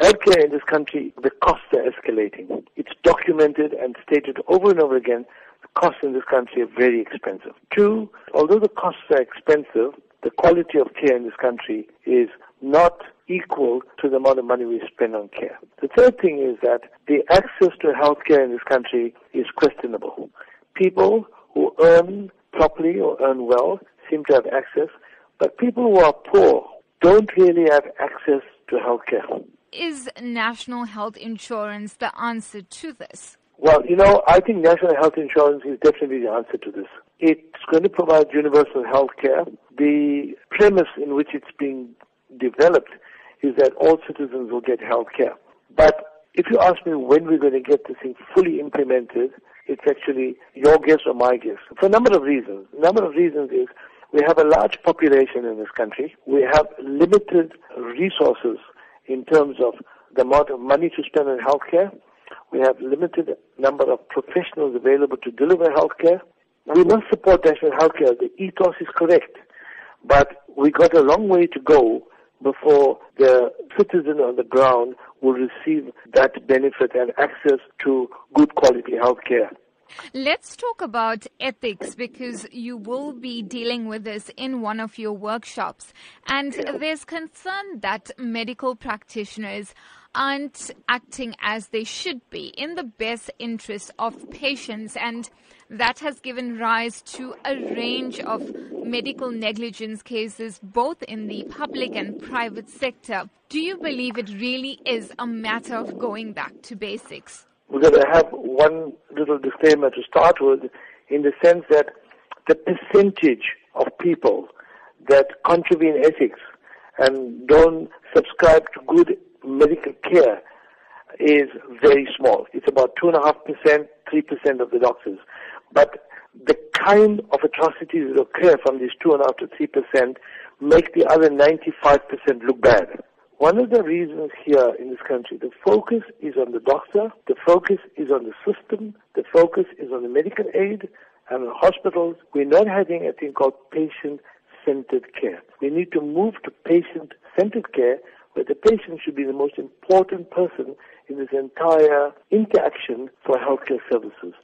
Healthcare in this country, the costs are escalating. It's documented and stated over and over again, the costs in this country are very expensive. Two, although the costs are expensive, the quality of care in this country is not equal to the amount of money we spend on care. The third thing is that the access to healthcare in this country is questionable. People who earn properly or earn well seem to have access, but people who are poor don't really have access to health care. Is national health insurance the answer to this? Well, you know, I think national health insurance is definitely the answer to this. It's going to provide universal health care. The premise in which it's being developed is that all citizens will get health care. But if you ask me when we're going to get this thing fully implemented, it's actually your guess or my guess. For a number of reasons. A number of reasons is we have a large population in this country. We have limited resources in terms of the amount of money to spend on healthcare. We have limited number of professionals available to deliver healthcare. We must support national healthcare. The ethos is correct. But we got a long way to go before the citizen on the ground will receive that benefit and access to good quality health care. Let's talk about ethics because you will be dealing with this in one of your workshops. And there's concern that medical practitioners aren't acting as they should be in the best interest of patients. And that has given rise to a range of medical negligence cases, both in the public and private sector. Do you believe it really is a matter of going back to basics? Going to have one little disclaimer to start with in the sense that the percentage of people that contravene ethics and don't subscribe to good medical care is very small. It's about 2.5%, 3% of the doctors. But the kind of atrocities that occur from these 2.5 to 3% make the other 95% look bad. One of the reasons here in this country, the focus is on the doctor, the focus is on the system, the focus is on the medical aid and on hospitals. We're not having a thing called patient-centered care. We need to move to patient-centered care where the patient should be the most important person in this entire interaction for healthcare services.